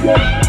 Thank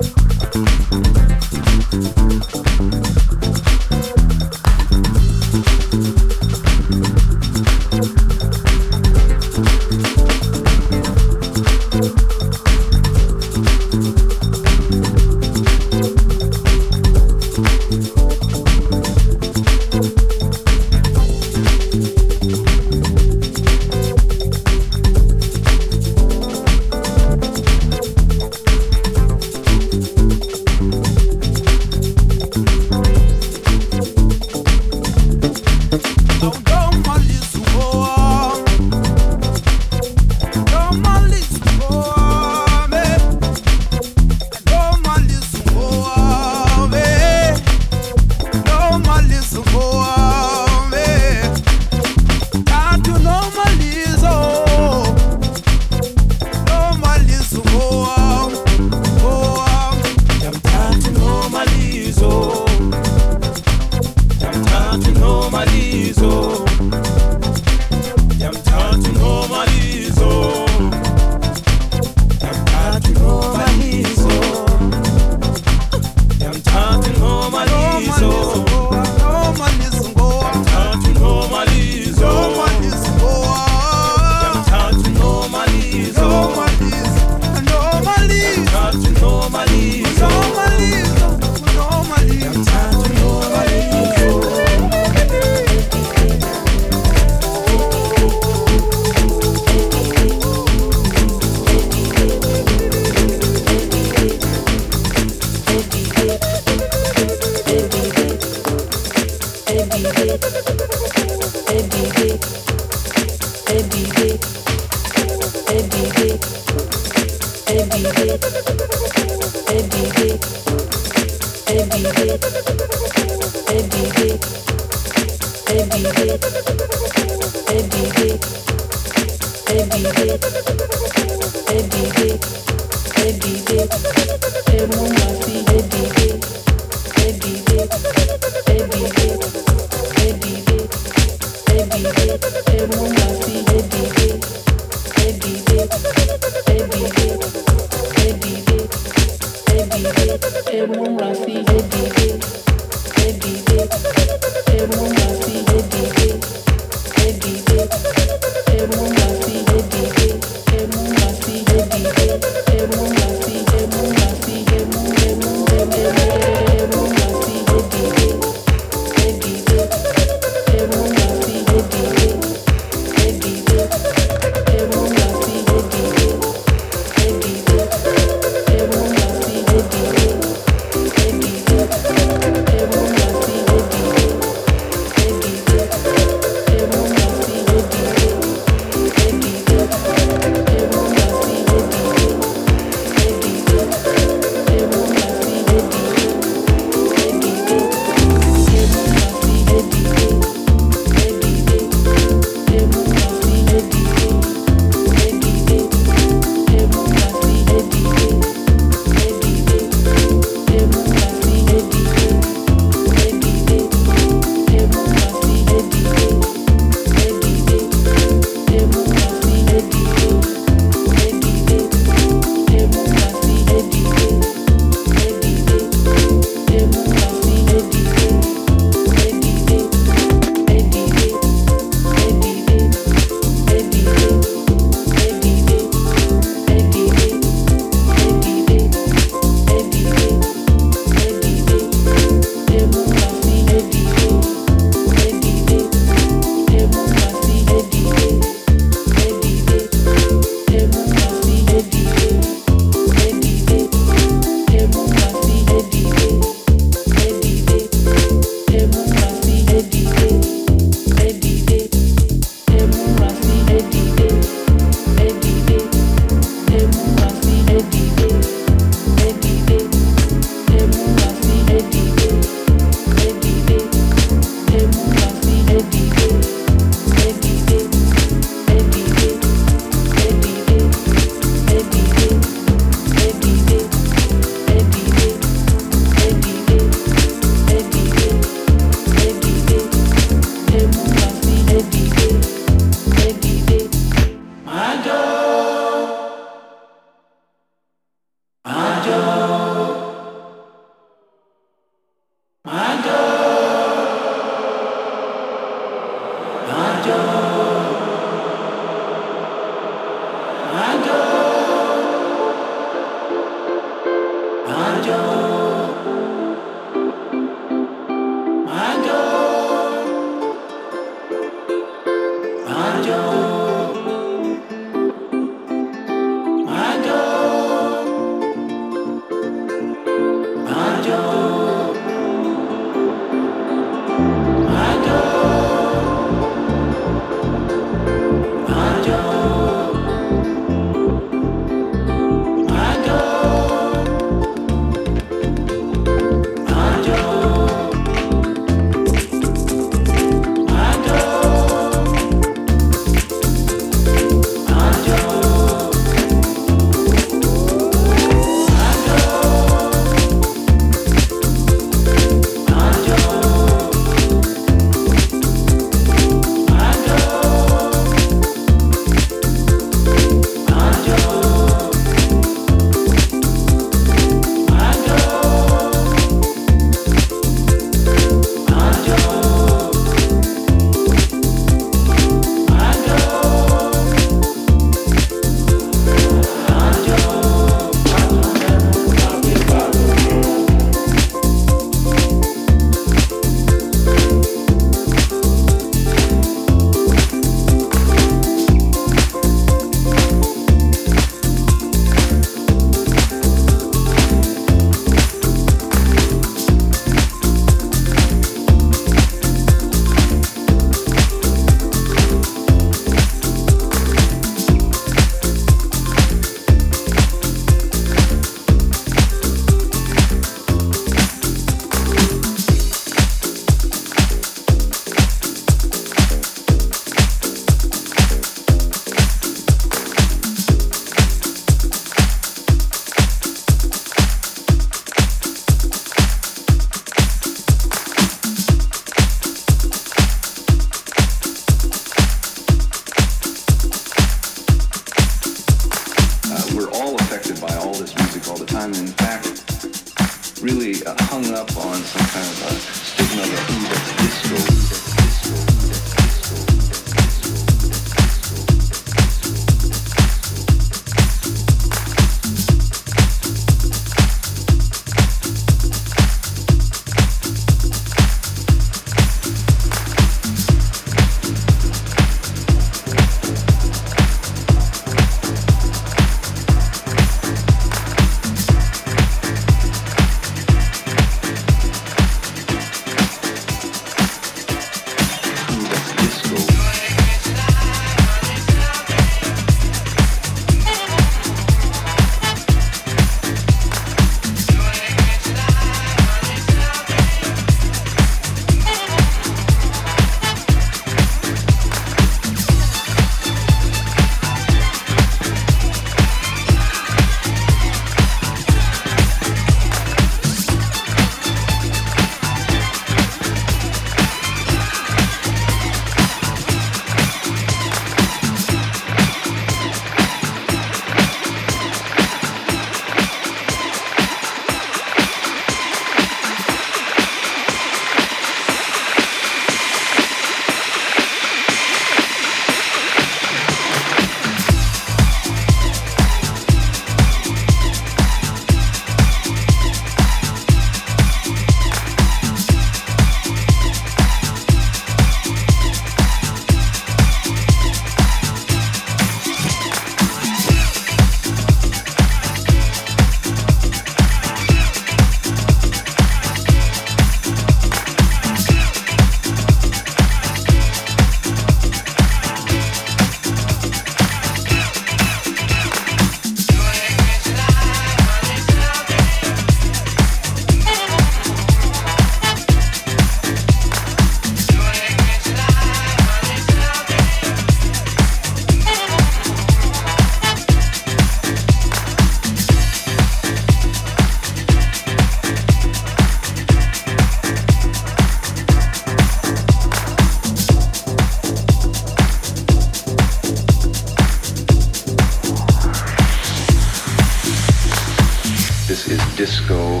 disco.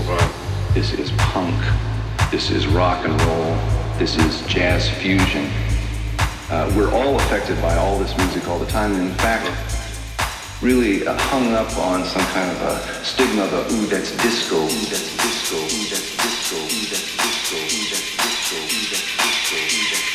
This is punk. This is rock and roll. This is jazz fusion. Uh, we're all affected by all this music all the time. And in fact, really uh, hung up on some kind of a stigma of a, ooh, that's disco. Ooh, that's disco. Ooh, that's disco. Ooh, that's disco. Ooh, that's disco. Ooh, that's disco. Ooh, that's disco. Ooh, that's disco.